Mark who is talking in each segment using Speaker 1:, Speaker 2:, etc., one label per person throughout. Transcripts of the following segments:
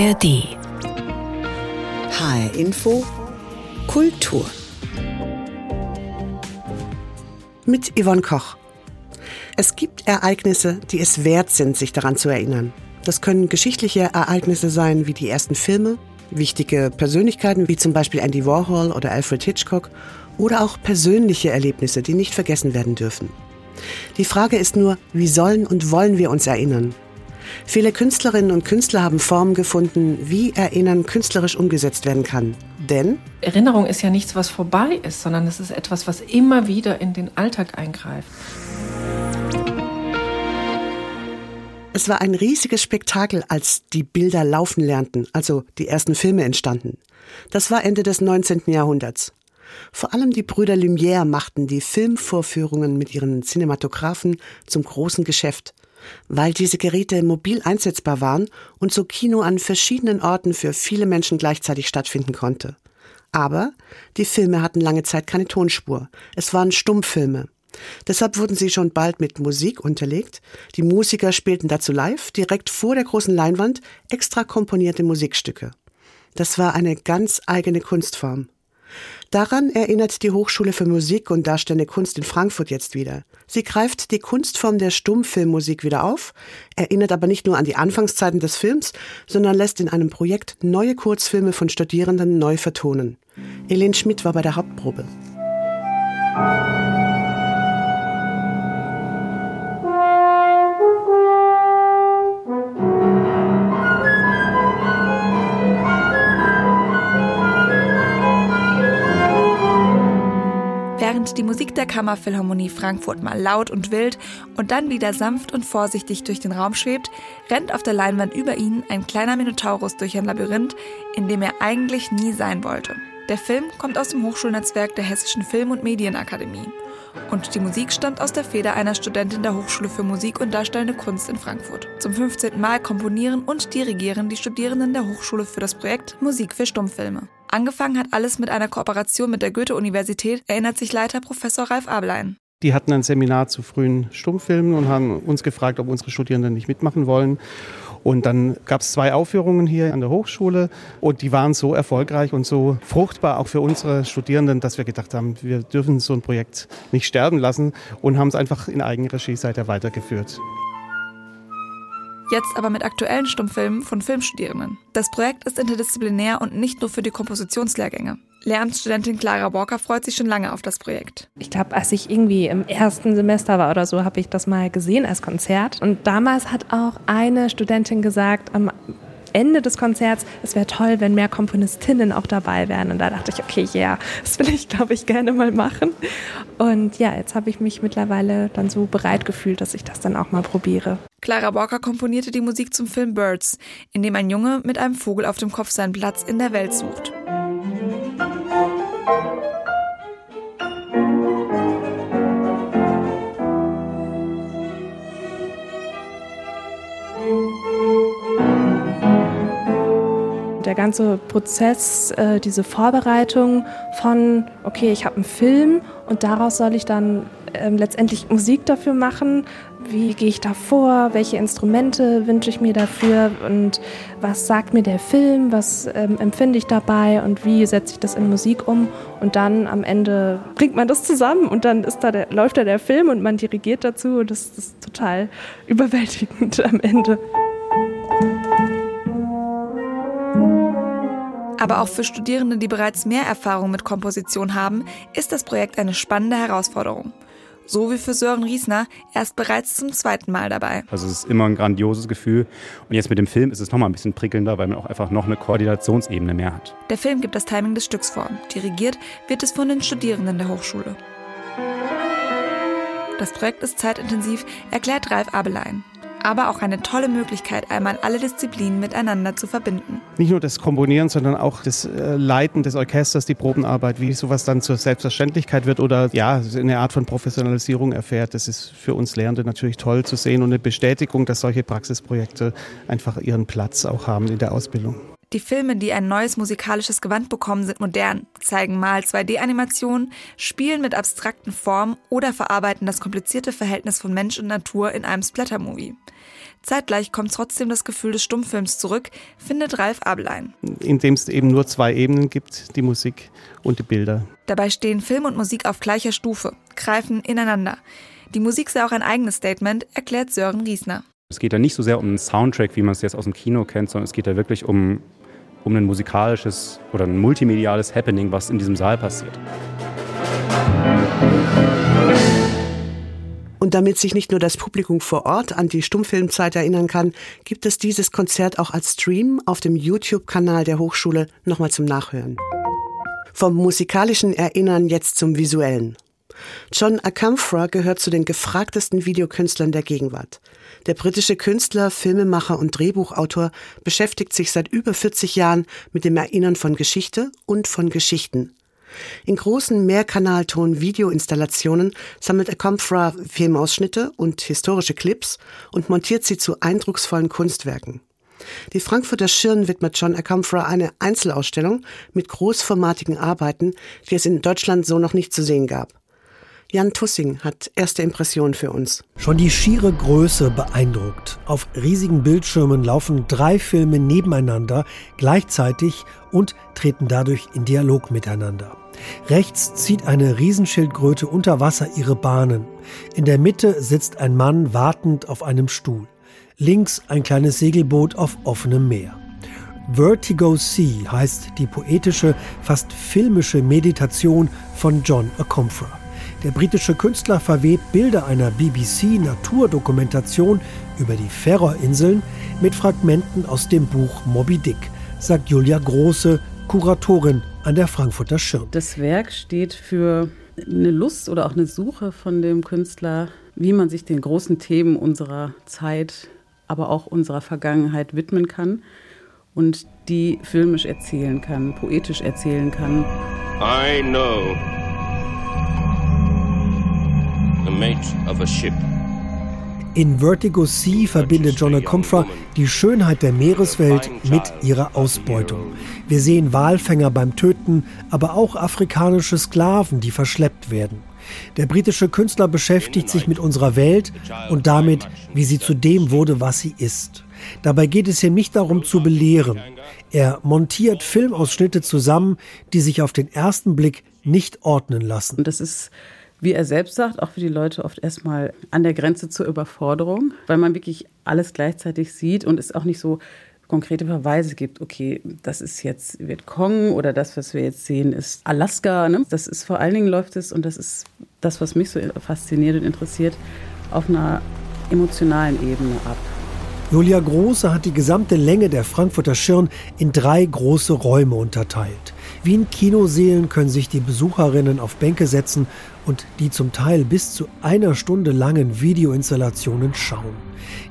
Speaker 1: ARD.
Speaker 2: HR Info Kultur. Mit Yvonne Koch. Es gibt Ereignisse, die es wert sind, sich daran zu erinnern. Das können geschichtliche Ereignisse sein, wie die ersten Filme, wichtige Persönlichkeiten wie zum Beispiel Andy Warhol oder Alfred Hitchcock oder auch persönliche Erlebnisse, die nicht vergessen werden dürfen. Die Frage ist nur, wie sollen und wollen wir uns erinnern? Viele Künstlerinnen und Künstler haben Formen gefunden, wie Erinnern künstlerisch umgesetzt werden kann. Denn
Speaker 3: Erinnerung ist ja nichts, was vorbei ist, sondern es ist etwas, was immer wieder in den Alltag eingreift.
Speaker 2: es war ein riesiges Spektakel, als die Bilder laufen lernten, also die ersten Filme entstanden. Das war Ende des 19. Jahrhunderts. Vor allem die Brüder Lumière machten die Filmvorführungen mit ihren Cinematographen zum großen Geschäft weil diese Geräte mobil einsetzbar waren und so Kino an verschiedenen Orten für viele Menschen gleichzeitig stattfinden konnte. Aber die Filme hatten lange Zeit keine Tonspur. Es waren Stummfilme. Deshalb wurden sie schon bald mit Musik unterlegt. Die Musiker spielten dazu live, direkt vor der großen Leinwand, extra komponierte Musikstücke. Das war eine ganz eigene Kunstform. Daran erinnert die Hochschule für Musik und Darstellende Kunst in Frankfurt jetzt wieder. Sie greift die Kunstform der Stummfilmmusik wieder auf, erinnert aber nicht nur an die Anfangszeiten des Films, sondern lässt in einem Projekt neue Kurzfilme von Studierenden neu vertonen. Elen Schmidt war bei der Hauptprobe.
Speaker 4: Während die Musik der Kammerphilharmonie Frankfurt mal laut und wild und dann wieder sanft und vorsichtig durch den Raum schwebt, rennt auf der Leinwand über ihn ein kleiner Minotaurus durch ein Labyrinth, in dem er eigentlich nie sein wollte. Der Film kommt aus dem Hochschulnetzwerk der Hessischen Film- und Medienakademie. Und die Musik stammt aus der Feder einer Studentin der Hochschule für Musik und Darstellende Kunst in Frankfurt. Zum 15. Mal komponieren und dirigieren die Studierenden der Hochschule für das Projekt Musik für Stummfilme. Angefangen hat alles mit einer Kooperation mit der Goethe-Universität, erinnert sich Leiter Professor Ralf Ablein.
Speaker 5: Die hatten ein Seminar zu frühen Stummfilmen und haben uns gefragt, ob unsere Studierenden nicht mitmachen wollen. Und dann gab es zwei Aufführungen hier an der Hochschule und die waren so erfolgreich und so fruchtbar auch für unsere Studierenden, dass wir gedacht haben, wir dürfen so ein Projekt nicht sterben lassen und haben es einfach in Eigenregie seither weitergeführt.
Speaker 4: Jetzt aber mit aktuellen Stummfilmen von Filmstudierenden. Das Projekt ist interdisziplinär und nicht nur für die Kompositionslehrgänge. Lehramtsstudentin Clara Walker freut sich schon lange auf das Projekt.
Speaker 6: Ich glaube, als ich irgendwie im ersten Semester war oder so, habe ich das mal gesehen als Konzert. Und damals hat auch eine Studentin gesagt, am Ende des Konzerts, es wäre toll, wenn mehr Komponistinnen auch dabei wären. Und da dachte ich, okay, ja, yeah, das will ich, glaube ich, gerne mal machen. Und ja, jetzt habe ich mich mittlerweile dann so bereit gefühlt, dass ich das dann auch mal probiere.
Speaker 4: Clara Walker komponierte die Musik zum Film Birds, in dem ein Junge mit einem Vogel auf dem Kopf seinen Platz in der Welt sucht.
Speaker 6: Ganze Prozess, äh, diese Vorbereitung von, okay, ich habe einen Film und daraus soll ich dann ähm, letztendlich Musik dafür machen. Wie gehe ich da vor? Welche Instrumente wünsche ich mir dafür? Und was sagt mir der Film? Was ähm, empfinde ich dabei? Und wie setze ich das in Musik um? Und dann am Ende bringt man das zusammen und dann ist da der, läuft da der Film und man dirigiert dazu. Und das, ist total überwältigend am Ende.
Speaker 4: Aber auch für Studierende, die bereits mehr Erfahrung mit Komposition haben, ist das Projekt eine spannende Herausforderung. So wie für Sören Riesner, er ist bereits zum zweiten Mal dabei.
Speaker 7: Also es ist immer ein grandioses Gefühl. Und jetzt mit dem Film ist es nochmal ein bisschen prickelnder, weil man auch einfach noch eine Koordinationsebene mehr hat.
Speaker 4: Der Film gibt das Timing des Stücks vor. Dirigiert wird es von den Studierenden der Hochschule. Das Projekt ist zeitintensiv, erklärt Ralf Abelein aber auch eine tolle Möglichkeit, einmal alle Disziplinen miteinander zu verbinden.
Speaker 5: Nicht nur das Komponieren, sondern auch das äh, Leiten des Orchesters, die Probenarbeit, wie sowas dann zur Selbstverständlichkeit wird oder ja, eine Art von Professionalisierung erfährt. Das ist für uns Lehrende natürlich toll zu sehen und eine Bestätigung, dass solche Praxisprojekte einfach ihren Platz auch haben in der Ausbildung.
Speaker 4: Die Filme, die ein neues musikalisches Gewand bekommen, sind modern, zeigen mal 2D-Animationen, spielen mit abstrakten Formen oder verarbeiten das komplizierte Verhältnis von Mensch und Natur in einem Splatter-Movie. Zeitgleich kommt trotzdem das Gefühl des Stummfilms zurück, findet Ralf Ablein.
Speaker 5: Indem es eben nur zwei Ebenen gibt, die Musik und die Bilder.
Speaker 4: Dabei stehen Film und Musik auf gleicher Stufe, greifen ineinander. Die Musik sei auch ein eigenes Statement, erklärt Sören Riesner.
Speaker 7: Es geht da nicht so sehr um einen Soundtrack, wie man es jetzt aus dem Kino kennt, sondern es geht da wirklich um, um ein musikalisches oder ein multimediales Happening, was in diesem Saal passiert.
Speaker 2: Und damit sich nicht nur das Publikum vor Ort an die Stummfilmzeit erinnern kann, gibt es dieses Konzert auch als Stream auf dem YouTube-Kanal der Hochschule nochmal zum Nachhören. Vom musikalischen Erinnern jetzt zum visuellen. John Akamfra gehört zu den gefragtesten Videokünstlern der Gegenwart. Der britische Künstler, Filmemacher und Drehbuchautor beschäftigt sich seit über 40 Jahren mit dem Erinnern von Geschichte und von Geschichten. In großen Mehrkanalton-Videoinstallationen sammelt Akamfra Filmausschnitte und historische Clips und montiert sie zu eindrucksvollen Kunstwerken. Die Frankfurter Schirn widmet John Akamfra eine Einzelausstellung mit großformatigen Arbeiten, die es in Deutschland so noch nicht zu sehen gab. Jan Tussing hat erste Impressionen für uns.
Speaker 1: Schon die schiere Größe beeindruckt. Auf riesigen Bildschirmen laufen drei Filme nebeneinander gleichzeitig und treten dadurch in Dialog miteinander. Rechts zieht eine Riesenschildkröte unter Wasser ihre Bahnen. In der Mitte sitzt ein Mann wartend auf einem Stuhl. Links ein kleines Segelboot auf offenem Meer. Vertigo Sea heißt die poetische, fast filmische Meditation von John Acomfra. Der britische Künstler verwebt Bilder einer BBC-Naturdokumentation über die Färöerinseln mit Fragmenten aus dem Buch Moby Dick, sagt Julia Große, Kuratorin an der Frankfurter Schirn.
Speaker 8: Das Werk steht für eine Lust oder auch eine Suche von dem Künstler, wie man sich den großen Themen unserer Zeit, aber auch unserer Vergangenheit widmen kann und die filmisch erzählen kann, poetisch erzählen kann. I know
Speaker 1: the mate of a ship. In Vertigo Sea verbindet John Comfra die Schönheit der Meereswelt mit ihrer Ausbeutung. Wir sehen Walfänger beim Töten, aber auch afrikanische Sklaven, die verschleppt werden. Der britische Künstler beschäftigt sich mit unserer Welt und damit, wie sie zu dem wurde, was sie ist. Dabei geht es ihm nicht darum zu belehren. Er montiert Filmausschnitte zusammen, die sich auf den ersten Blick nicht ordnen lassen.
Speaker 8: Das ist wie er selbst sagt, auch für die Leute oft erstmal an der Grenze zur Überforderung, weil man wirklich alles gleichzeitig sieht und es auch nicht so konkrete Verweise gibt, okay, das ist jetzt Vietcong oder das, was wir jetzt sehen, ist Alaska. Ne? Das ist vor allen Dingen läuft es, und das ist das, was mich so fasziniert und interessiert, auf einer emotionalen Ebene ab.
Speaker 1: Julia Große hat die gesamte Länge der Frankfurter Schirn in drei große Räume unterteilt. Wie in Kinoseelen können sich die Besucherinnen auf Bänke setzen und die zum Teil bis zu einer Stunde langen Videoinstallationen schauen.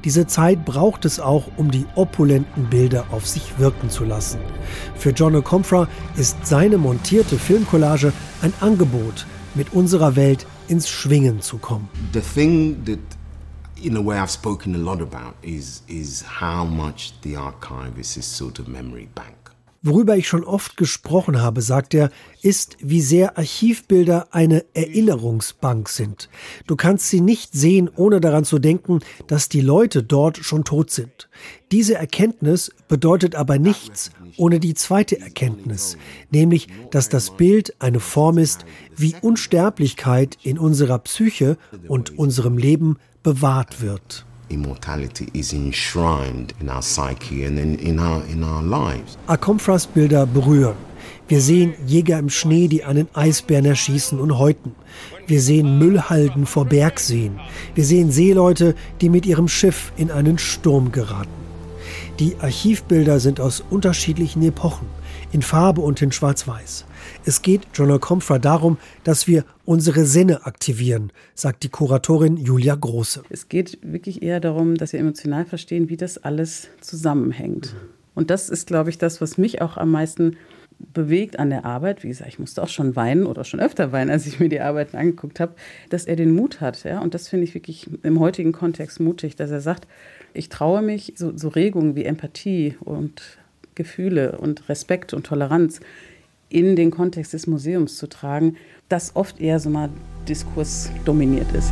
Speaker 1: Diese Zeit braucht es auch, um die opulenten Bilder auf sich wirken zu lassen. Für John O'Comfra ist seine montierte Filmcollage ein Angebot, mit unserer Welt ins Schwingen zu kommen.
Speaker 9: The thing that in a way I've spoken a lot about is is how much the archive is this sort of memory bank.
Speaker 1: Worüber ich schon oft gesprochen habe, sagt er, ist, wie sehr Archivbilder eine Erinnerungsbank sind. Du kannst sie nicht sehen, ohne daran zu denken, dass die Leute dort schon tot sind. Diese Erkenntnis bedeutet aber nichts ohne die zweite Erkenntnis, nämlich, dass das Bild eine Form ist, wie Unsterblichkeit in unserer Psyche und unserem Leben bewahrt wird immortality is enshrined in our psyche and in, in, our, in our lives. Akomfras Bilder berühren. Wir sehen Jäger im Schnee, die einen Eisbären erschießen und häuten. Wir sehen Müllhalden vor Bergseen. Wir sehen Seeleute, die mit ihrem Schiff in einen Sturm geraten. Die Archivbilder sind aus unterschiedlichen Epochen, in Farbe und in Schwarz-Weiß. Es geht John Comfra darum, dass wir unsere Sinne aktivieren, sagt die Kuratorin Julia Große.
Speaker 8: Es geht wirklich eher darum, dass wir emotional verstehen, wie das alles zusammenhängt. Und das ist, glaube ich, das, was mich auch am meisten bewegt an der Arbeit. Wie gesagt, ich musste auch schon weinen oder schon öfter weinen, als ich mir die Arbeiten angeguckt habe, dass er den Mut hat. Ja? Und das finde ich wirklich im heutigen Kontext mutig, dass er sagt, ich traue mich, so, so Regungen wie Empathie und Gefühle und Respekt und Toleranz in den Kontext des Museums zu tragen, das oft eher so mal Diskurs dominiert ist.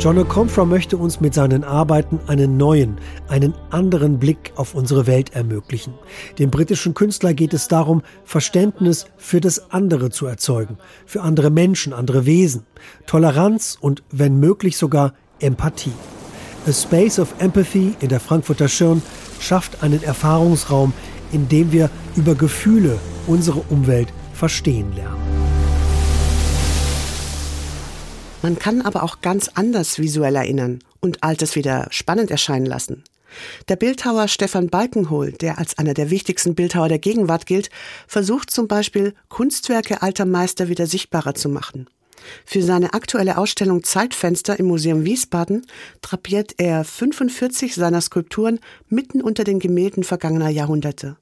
Speaker 1: John O'Comfra möchte uns mit seinen Arbeiten einen neuen, einen anderen Blick auf unsere Welt ermöglichen. Dem britischen Künstler geht es darum, Verständnis für das andere zu erzeugen, für andere Menschen, andere Wesen, Toleranz und wenn möglich sogar Empathie. A Space of Empathy in der Frankfurter Schirn schafft einen Erfahrungsraum, in dem wir über Gefühle unsere Umwelt verstehen lernen.
Speaker 2: Man kann aber auch ganz anders visuell erinnern und Altes wieder spannend erscheinen lassen. Der Bildhauer Stefan Balkenhol, der als einer der wichtigsten Bildhauer der Gegenwart gilt, versucht zum Beispiel Kunstwerke alter Meister wieder sichtbarer zu machen. Für seine aktuelle Ausstellung Zeitfenster im Museum Wiesbaden drapiert er 45 seiner Skulpturen mitten unter den Gemälden vergangener Jahrhunderte.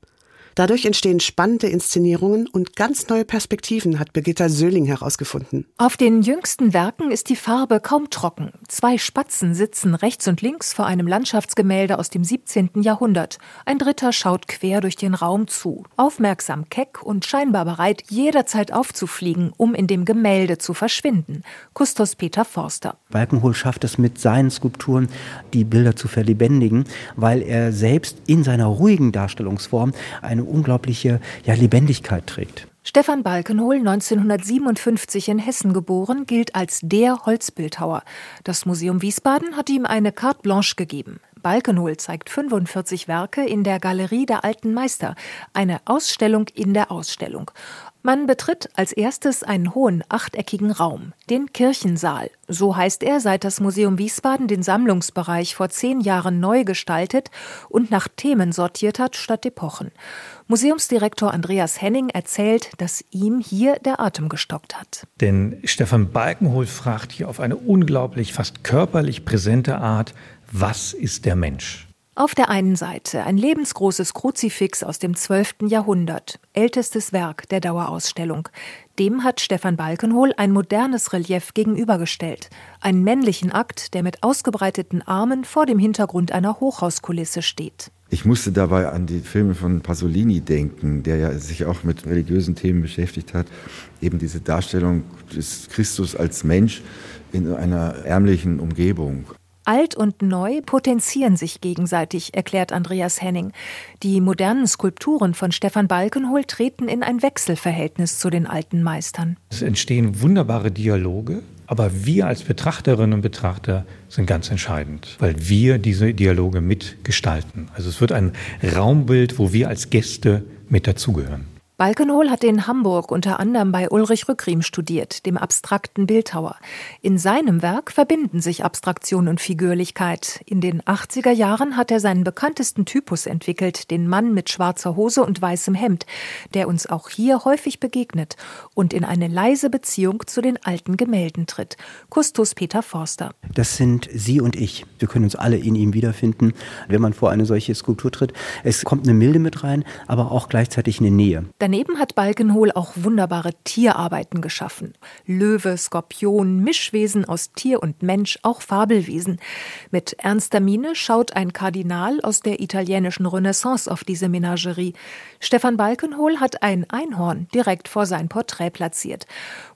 Speaker 2: Dadurch entstehen spannende Inszenierungen und ganz neue Perspektiven, hat Birgitta Söhling herausgefunden.
Speaker 10: Auf den jüngsten Werken ist die Farbe kaum trocken. Zwei Spatzen sitzen rechts und links vor einem Landschaftsgemälde aus dem 17. Jahrhundert. Ein dritter schaut quer durch den Raum zu. Aufmerksam, keck und scheinbar bereit, jederzeit aufzufliegen, um in dem Gemälde zu verschwinden. Kustos Peter Forster.
Speaker 11: Balkenhol schafft es mit seinen Skulpturen, die Bilder zu verlebendigen, weil er selbst in seiner ruhigen Darstellungsform eine unglaubliche ja, Lebendigkeit trägt.
Speaker 10: Stefan Balkenhol, 1957 in Hessen geboren, gilt als der Holzbildhauer. Das Museum Wiesbaden hat ihm eine Carte Blanche gegeben. Balkenhol zeigt 45 Werke in der Galerie der Alten Meister, eine Ausstellung in der Ausstellung. Man betritt als erstes einen hohen achteckigen Raum, den Kirchensaal. So heißt er, seit das Museum Wiesbaden den Sammlungsbereich vor zehn Jahren neu gestaltet und nach Themen sortiert hat statt Epochen. Museumsdirektor Andreas Henning erzählt, dass ihm hier der Atem gestockt hat.
Speaker 12: Denn Stefan Balkenhol fragt hier auf eine unglaublich, fast körperlich präsente Art, was ist der Mensch?
Speaker 10: Auf der einen Seite ein lebensgroßes Kruzifix aus dem 12. Jahrhundert, ältestes Werk der Dauerausstellung. Dem hat Stefan Balkenhol ein modernes Relief gegenübergestellt. Einen männlichen Akt, der mit ausgebreiteten Armen vor dem Hintergrund einer Hochhauskulisse steht.
Speaker 13: Ich musste dabei an die Filme von Pasolini denken, der ja sich auch mit religiösen Themen beschäftigt hat. Eben diese Darstellung des Christus als Mensch in einer ärmlichen Umgebung.
Speaker 10: Alt und Neu potenzieren sich gegenseitig, erklärt Andreas Henning. Die modernen Skulpturen von Stefan Balkenhol treten in ein Wechselverhältnis zu den alten Meistern.
Speaker 12: Es entstehen wunderbare Dialoge, aber wir als Betrachterinnen und Betrachter sind ganz entscheidend, weil wir diese Dialoge mitgestalten. Also es wird ein Raumbild, wo wir als Gäste mit dazugehören.
Speaker 10: Balkenhol hat in Hamburg unter anderem bei Ulrich Rückriem studiert, dem abstrakten Bildhauer. In seinem Werk verbinden sich Abstraktion und Figürlichkeit. In den 80er Jahren hat er seinen bekanntesten Typus entwickelt, den Mann mit schwarzer Hose und weißem Hemd, der uns auch hier häufig begegnet und in eine leise Beziehung zu den alten Gemälden tritt. Kustus Peter Forster.
Speaker 11: Das sind Sie und ich. Wir können uns alle in ihm wiederfinden, wenn man vor eine solche Skulptur tritt. Es kommt eine Milde mit rein, aber auch gleichzeitig eine Nähe.
Speaker 10: Daneben hat Balkenhol auch wunderbare Tierarbeiten geschaffen. Löwe, Skorpion, Mischwesen aus Tier und Mensch, auch Fabelwesen. Mit ernster Miene schaut ein Kardinal aus der italienischen Renaissance auf diese Menagerie. Stefan Balkenhol hat ein Einhorn direkt vor sein Porträt platziert.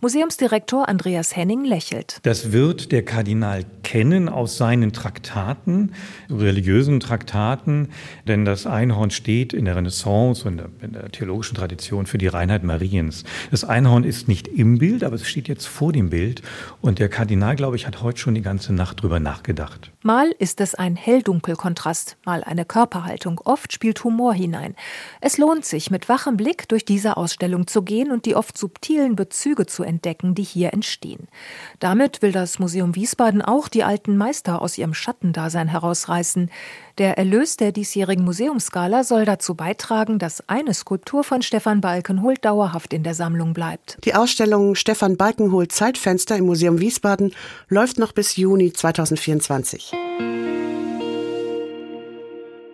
Speaker 10: Museumsdirektor Andreas Henning lächelt.
Speaker 12: Das wird der Kardinal kennen aus seinen Traktaten, religiösen Traktaten, denn das Einhorn steht in der Renaissance und in der theologischen Tradition Tradition für die Reinheit Mariens. Das Einhorn ist nicht im Bild, aber es steht jetzt vor dem Bild. Und der Kardinal, glaube ich, hat heute schon die ganze Nacht drüber nachgedacht.
Speaker 10: Mal ist es ein Hell-Dunkel-Kontrast, mal eine Körperhaltung. Oft spielt Humor hinein. Es lohnt sich, mit wachem Blick durch diese Ausstellung zu gehen und die oft subtilen Bezüge zu entdecken, die hier entstehen. Damit will das Museum Wiesbaden auch die alten Meister aus ihrem Schattendasein herausreißen. Der Erlös der diesjährigen Museumsgala soll dazu beitragen, dass eine Skulptur von Stefan Balkenhol dauerhaft in der Sammlung bleibt.
Speaker 2: Die Ausstellung Stefan Balkenhol Zeitfenster im Museum Wiesbaden läuft noch bis Juni 2024.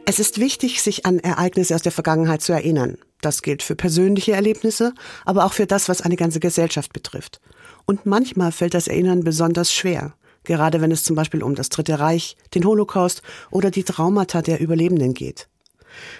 Speaker 2: Es ist wichtig, sich an Ereignisse aus der Vergangenheit zu erinnern. Das gilt für persönliche Erlebnisse, aber auch für das, was eine ganze Gesellschaft betrifft. Und manchmal fällt das Erinnern besonders schwer. Gerade wenn es zum Beispiel um das Dritte Reich, den Holocaust oder die Traumata der Überlebenden geht.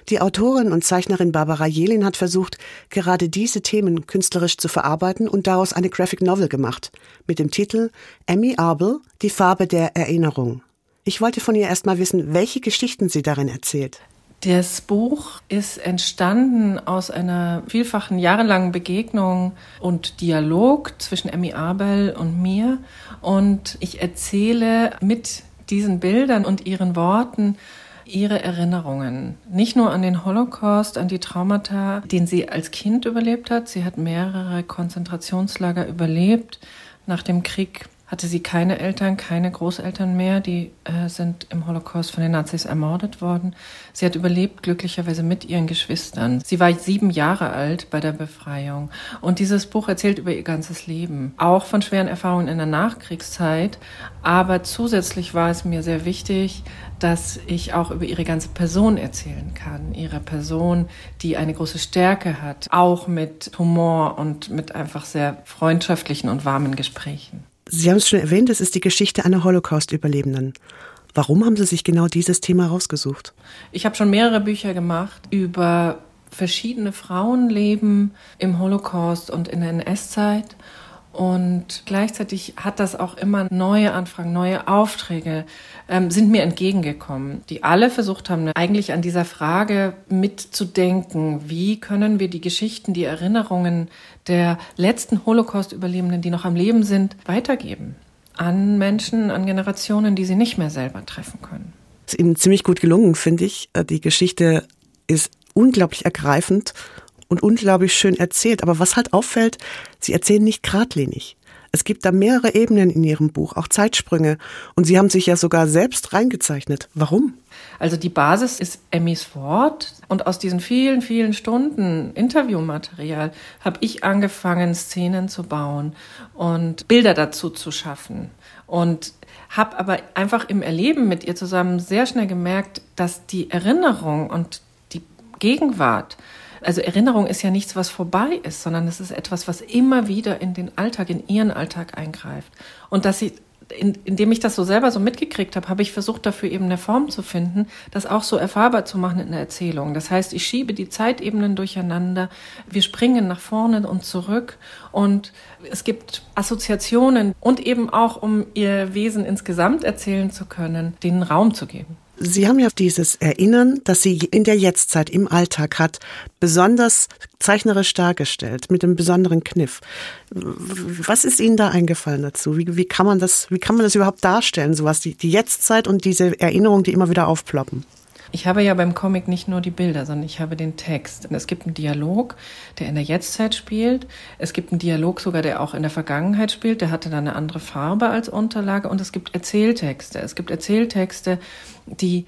Speaker 2: Die Autorin und Zeichnerin Barbara Jelin hat versucht, gerade diese Themen künstlerisch zu verarbeiten und daraus eine Graphic Novel gemacht, mit dem Titel Emmy Arbel, die Farbe der Erinnerung. Ich wollte von ihr erstmal wissen, welche Geschichten sie darin erzählt.
Speaker 3: Das Buch ist entstanden aus einer vielfachen jahrelangen Begegnung und Dialog zwischen Emmy Abel und mir. Und ich erzähle mit diesen Bildern und ihren Worten ihre Erinnerungen. Nicht nur an den Holocaust, an die Traumata, den sie als Kind überlebt hat. Sie hat mehrere Konzentrationslager überlebt nach dem Krieg hatte sie keine Eltern, keine Großeltern mehr. Die äh, sind im Holocaust von den Nazis ermordet worden. Sie hat überlebt, glücklicherweise mit ihren Geschwistern. Sie war sieben Jahre alt bei der Befreiung. Und dieses Buch erzählt über ihr ganzes Leben. Auch von schweren Erfahrungen in der Nachkriegszeit. Aber zusätzlich war es mir sehr wichtig, dass ich auch über ihre ganze Person erzählen kann. Ihre Person, die eine große Stärke hat. Auch mit Humor und mit einfach sehr freundschaftlichen und warmen Gesprächen.
Speaker 2: Sie haben es schon erwähnt, es ist die Geschichte einer Holocaust-Überlebenden. Warum haben Sie sich genau dieses Thema rausgesucht?
Speaker 3: Ich habe schon mehrere Bücher gemacht über verschiedene Frauenleben im Holocaust und in der NS-Zeit. Und gleichzeitig hat das auch immer neue Anfragen, neue Aufträge ähm, sind mir entgegengekommen, die alle versucht haben, eigentlich an dieser Frage mitzudenken, wie können wir die Geschichten, die Erinnerungen der letzten Holocaust-Überlebenden, die noch am Leben sind, weitergeben an Menschen, an Generationen, die sie nicht mehr selber treffen können.
Speaker 2: Ist Ihnen ziemlich gut gelungen, finde ich. Äh, die Geschichte ist unglaublich ergreifend und unglaublich schön erzählt. Aber was halt auffällt, sie erzählen nicht geradlinig. Es gibt da mehrere Ebenen in ihrem Buch, auch Zeitsprünge. Und sie haben sich ja sogar selbst reingezeichnet. Warum?
Speaker 3: Also die Basis ist Emmys Wort. Und aus diesen vielen, vielen Stunden Interviewmaterial habe ich angefangen, Szenen zu bauen und Bilder dazu zu schaffen. Und habe aber einfach im Erleben mit ihr zusammen sehr schnell gemerkt, dass die Erinnerung und die Gegenwart also Erinnerung ist ja nichts, was vorbei ist, sondern es ist etwas, was immer wieder in den Alltag, in ihren Alltag eingreift. Und dass sie in, indem ich das so selber so mitgekriegt habe, habe ich versucht, dafür eben eine Form zu finden, das auch so erfahrbar zu machen in der Erzählung. Das heißt, ich schiebe die Zeitebenen durcheinander, wir springen nach vorne und zurück und es gibt Assoziationen und eben auch, um ihr Wesen insgesamt erzählen zu können, den Raum zu geben.
Speaker 2: Sie haben ja dieses Erinnern, das Sie in der Jetztzeit im Alltag hat, besonders zeichnerisch dargestellt, mit einem besonderen Kniff. Was ist Ihnen da eingefallen dazu? Wie, wie, kann, man das, wie kann man das überhaupt darstellen, sowas, die, die Jetztzeit und diese Erinnerungen, die immer wieder aufploppen?
Speaker 3: Ich habe ja beim Comic nicht nur die Bilder, sondern ich habe den Text. Es gibt einen Dialog, der in der Jetztzeit spielt. Es gibt einen Dialog sogar, der auch in der Vergangenheit spielt. Der hatte dann eine andere Farbe als Unterlage. Und es gibt Erzähltexte. Es gibt Erzähltexte, die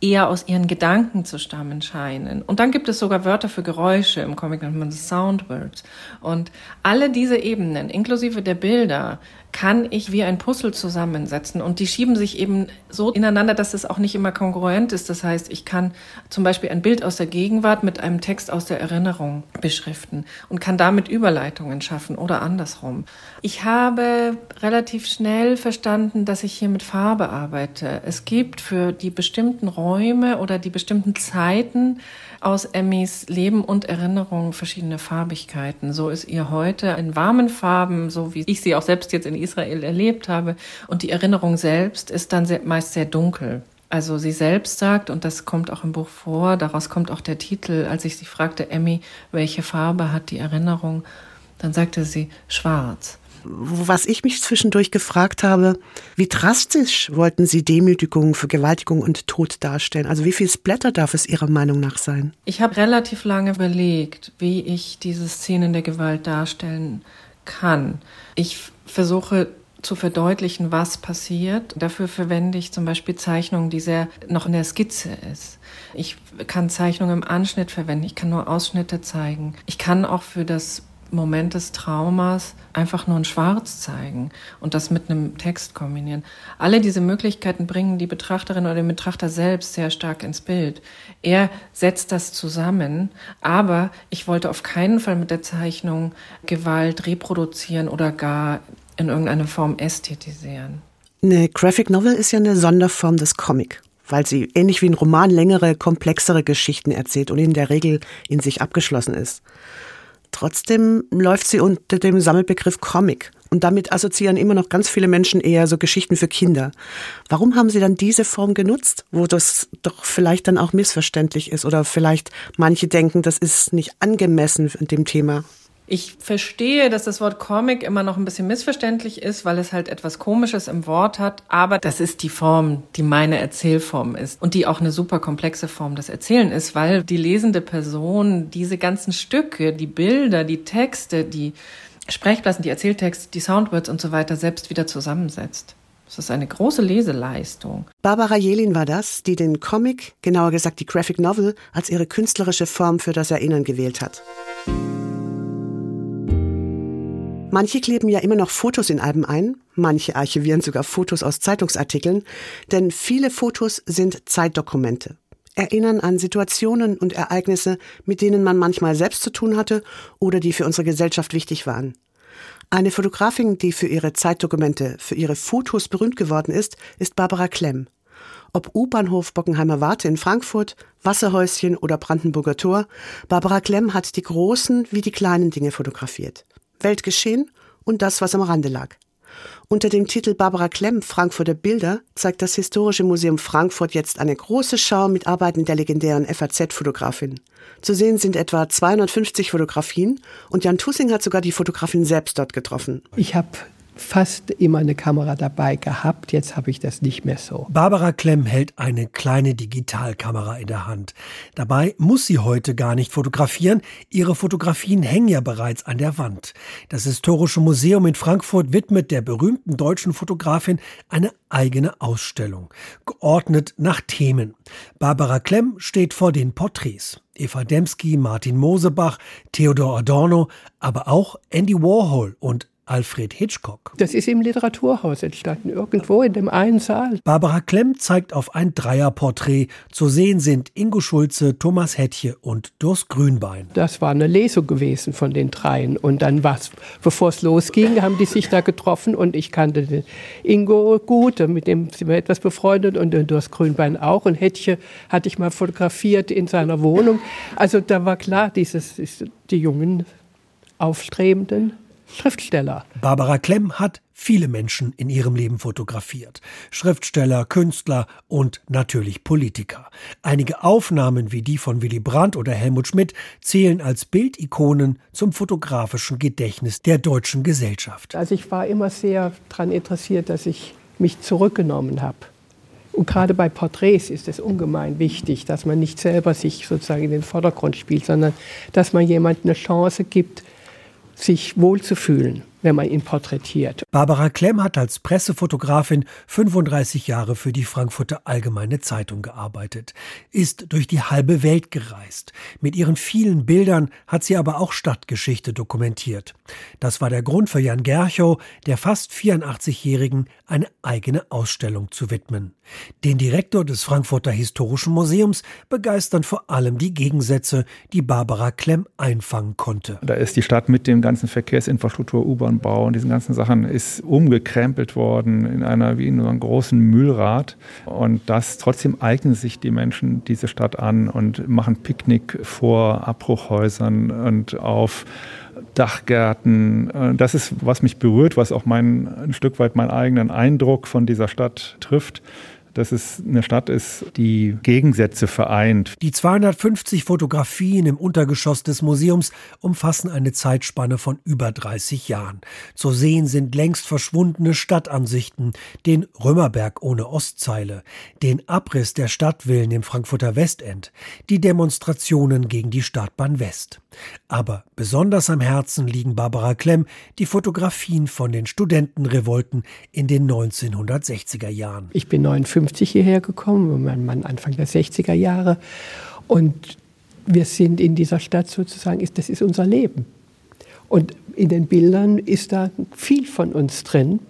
Speaker 3: eher aus ihren Gedanken zu stammen scheinen. Und dann gibt es sogar Wörter für Geräusche. Im Comic nennt man das Soundwords. Und alle diese Ebenen, inklusive der Bilder, kann ich wie ein Puzzle zusammensetzen. Und die schieben sich eben so ineinander, dass es auch nicht immer kongruent ist. Das heißt, ich kann zum Beispiel ein Bild aus der Gegenwart mit einem Text aus der Erinnerung beschriften und kann damit Überleitungen schaffen oder andersrum. Ich habe relativ schnell verstanden, dass ich hier mit Farbe arbeite. Es gibt für die bestimmten Räume oder die bestimmten Zeiten aus Emmys Leben und Erinnerung verschiedene Farbigkeiten. So ist ihr heute in warmen Farben, so wie ich sie auch selbst jetzt in Israel erlebt habe. Und die Erinnerung selbst ist dann sehr, meist sehr dunkel. Also sie selbst sagt, und das kommt auch im Buch vor, daraus kommt auch der Titel, als ich sie fragte, Emmy, welche Farbe hat die Erinnerung, dann sagte sie schwarz
Speaker 2: was ich mich zwischendurch gefragt habe, wie drastisch wollten Sie Demütigung, Vergewaltigung und Tod darstellen? Also wie viel Splatter darf es Ihrer Meinung nach sein?
Speaker 3: Ich habe relativ lange überlegt, wie ich diese Szenen der Gewalt darstellen kann. Ich versuche zu verdeutlichen, was passiert. Dafür verwende ich zum Beispiel Zeichnungen, die sehr noch in der Skizze ist. Ich kann Zeichnungen im Anschnitt verwenden. Ich kann nur Ausschnitte zeigen. Ich kann auch für das Moment des Traumas einfach nur in Schwarz zeigen und das mit einem Text kombinieren. Alle diese Möglichkeiten bringen die Betrachterin oder den Betrachter selbst sehr stark ins Bild. Er setzt das zusammen, aber ich wollte auf keinen Fall mit der Zeichnung Gewalt reproduzieren oder gar in irgendeiner Form ästhetisieren.
Speaker 2: Eine Graphic Novel ist ja eine Sonderform des Comic, weil sie ähnlich wie ein Roman längere, komplexere Geschichten erzählt und in der Regel in sich abgeschlossen ist. Trotzdem läuft sie unter dem Sammelbegriff Comic. Und damit assoziieren immer noch ganz viele Menschen eher so Geschichten für Kinder. Warum haben Sie dann diese Form genutzt, wo das doch vielleicht dann auch missverständlich ist oder vielleicht manche denken, das ist nicht angemessen dem Thema?
Speaker 3: Ich verstehe, dass das Wort Comic immer noch ein bisschen missverständlich ist, weil es halt etwas Komisches im Wort hat. Aber das ist die Form, die meine Erzählform ist und die auch eine super komplexe Form des Erzählen ist, weil die lesende Person diese ganzen Stücke, die Bilder, die Texte, die Sprechblasen, die Erzähltexte, die Soundwords und so weiter selbst wieder zusammensetzt. Das ist eine große Leseleistung.
Speaker 2: Barbara Jelin war das, die den Comic, genauer gesagt die Graphic Novel, als ihre künstlerische Form für das Erinnern gewählt hat. Manche kleben ja immer noch Fotos in Alben ein, manche archivieren sogar Fotos aus Zeitungsartikeln, denn viele Fotos sind Zeitdokumente, erinnern an Situationen und Ereignisse, mit denen man manchmal selbst zu tun hatte oder die für unsere Gesellschaft wichtig waren. Eine Fotografin, die für ihre Zeitdokumente, für ihre Fotos berühmt geworden ist, ist Barbara Klemm. Ob U-Bahnhof Bockenheimer Warte in Frankfurt, Wasserhäuschen oder Brandenburger Tor, Barbara Klemm hat die großen wie die kleinen Dinge fotografiert. Weltgeschehen und das, was am Rande lag. Unter dem Titel Barbara Klemm Frankfurter Bilder zeigt das Historische Museum Frankfurt jetzt eine große Schau mit Arbeiten der legendären FAZ-Fotografin. Zu sehen sind etwa 250 Fotografien und Jan Tussing hat sogar die Fotografin selbst dort getroffen.
Speaker 14: Ich habe fast immer eine Kamera dabei gehabt. Jetzt habe ich das nicht mehr so.
Speaker 1: Barbara Klemm hält eine kleine Digitalkamera in der Hand. Dabei muss sie heute gar nicht fotografieren. Ihre Fotografien hängen ja bereits an der Wand. Das Historische Museum in Frankfurt widmet der berühmten deutschen Fotografin eine eigene Ausstellung, geordnet nach Themen. Barbara Klemm steht vor den Porträts. Eva Dembski, Martin Mosebach, Theodor Adorno, aber auch Andy Warhol und Alfred Hitchcock.
Speaker 14: Das ist im Literaturhaus entstanden, irgendwo in dem einen Saal.
Speaker 1: Barbara Klemm zeigt auf ein Dreierporträt. Zu sehen sind Ingo Schulze, Thomas Hettche und Durst Grünbein.
Speaker 14: Das war eine Lesung gewesen von den dreien. Und dann was, bevor es losging, haben die sich da getroffen und ich kannte den Ingo gut, mit dem sind wir etwas befreundet und den Durst Grünbein auch. Und Hettche hatte ich mal fotografiert in seiner Wohnung. Also da war klar, dieses, die jungen, aufstrebenden Schriftsteller.
Speaker 1: Barbara Klemm hat viele Menschen in ihrem Leben fotografiert. Schriftsteller, Künstler und natürlich Politiker. Einige Aufnahmen wie die von Willy Brandt oder Helmut Schmidt zählen als Bildikonen zum fotografischen Gedächtnis der deutschen Gesellschaft.
Speaker 14: Also ich war immer sehr daran interessiert, dass ich mich zurückgenommen habe. Und gerade bei Porträts ist es ungemein wichtig, dass man nicht selber sich sozusagen in den Vordergrund spielt, sondern dass man jemandem eine Chance gibt, sich wohlzufühlen wenn man ihn porträtiert.
Speaker 1: Barbara Klemm hat als Pressefotografin 35 Jahre für die Frankfurter Allgemeine Zeitung gearbeitet, ist durch die halbe Welt gereist. Mit ihren vielen Bildern hat sie aber auch Stadtgeschichte dokumentiert. Das war der Grund für Jan Gerchow, der fast 84-Jährigen eine eigene Ausstellung zu widmen. Den Direktor des Frankfurter Historischen Museums begeistern vor allem die Gegensätze, die Barbara Klemm einfangen konnte.
Speaker 15: Da ist die Stadt mit dem ganzen Verkehrsinfrastruktur, U-Bahn, Autobahnbau und diesen ganzen Sachen ist umgekrempelt worden in einer wie in einem großen Mühlrad. Und das trotzdem eignen sich die Menschen diese Stadt an und machen Picknick vor Abbruchhäusern und auf Dachgärten. Das ist, was mich berührt, was auch mein, ein Stück weit meinen eigenen Eindruck von dieser Stadt trifft dass es eine Stadt ist, die Gegensätze vereint.
Speaker 1: Die 250 Fotografien im Untergeschoss des Museums umfassen eine Zeitspanne von über 30 Jahren. Zu sehen sind längst verschwundene Stadtansichten, den Römerberg ohne Ostzeile, den Abriss der Stadtvillen im Frankfurter Westend, die Demonstrationen gegen die Stadtbahn West. Aber besonders am Herzen liegen Barbara Klemm die Fotografien von den Studentenrevolten in den 1960er Jahren.
Speaker 14: Ich bin 59 1950 hierher gekommen, mein Mann Anfang der 60er Jahre. Und wir sind in dieser Stadt sozusagen, das ist unser Leben. Und in den Bildern ist da viel von uns drin.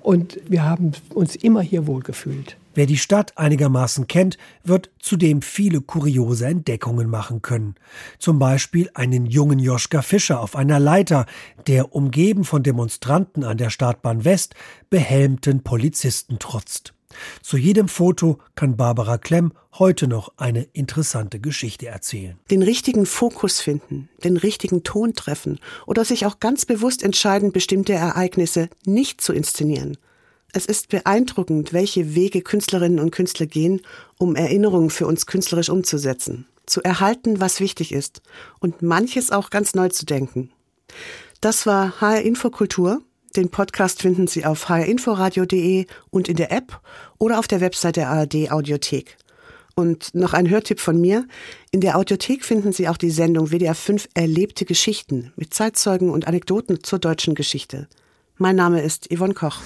Speaker 14: Und wir haben uns immer hier wohlgefühlt.
Speaker 1: Wer die Stadt einigermaßen kennt, wird zudem viele kuriose Entdeckungen machen können. Zum Beispiel einen jungen Joschka Fischer auf einer Leiter, der umgeben von Demonstranten an der Startbahn West behelmten Polizisten trotzt. Zu jedem Foto kann Barbara Klemm heute noch eine interessante Geschichte erzählen.
Speaker 2: Den richtigen Fokus finden, den richtigen Ton treffen oder sich auch ganz bewusst entscheiden, bestimmte Ereignisse nicht zu inszenieren. Es ist beeindruckend, welche Wege Künstlerinnen und Künstler gehen, um Erinnerungen für uns künstlerisch umzusetzen, zu erhalten, was wichtig ist und manches auch ganz neu zu denken. Das war HR Infokultur. Den Podcast finden Sie auf hrinforadio.de und in der App oder auf der Website der ARD Audiothek. Und noch ein Hörtipp von mir. In der Audiothek finden Sie auch die Sendung WDR 5 Erlebte Geschichten mit Zeitzeugen und Anekdoten zur deutschen Geschichte. Mein Name ist Yvonne Koch.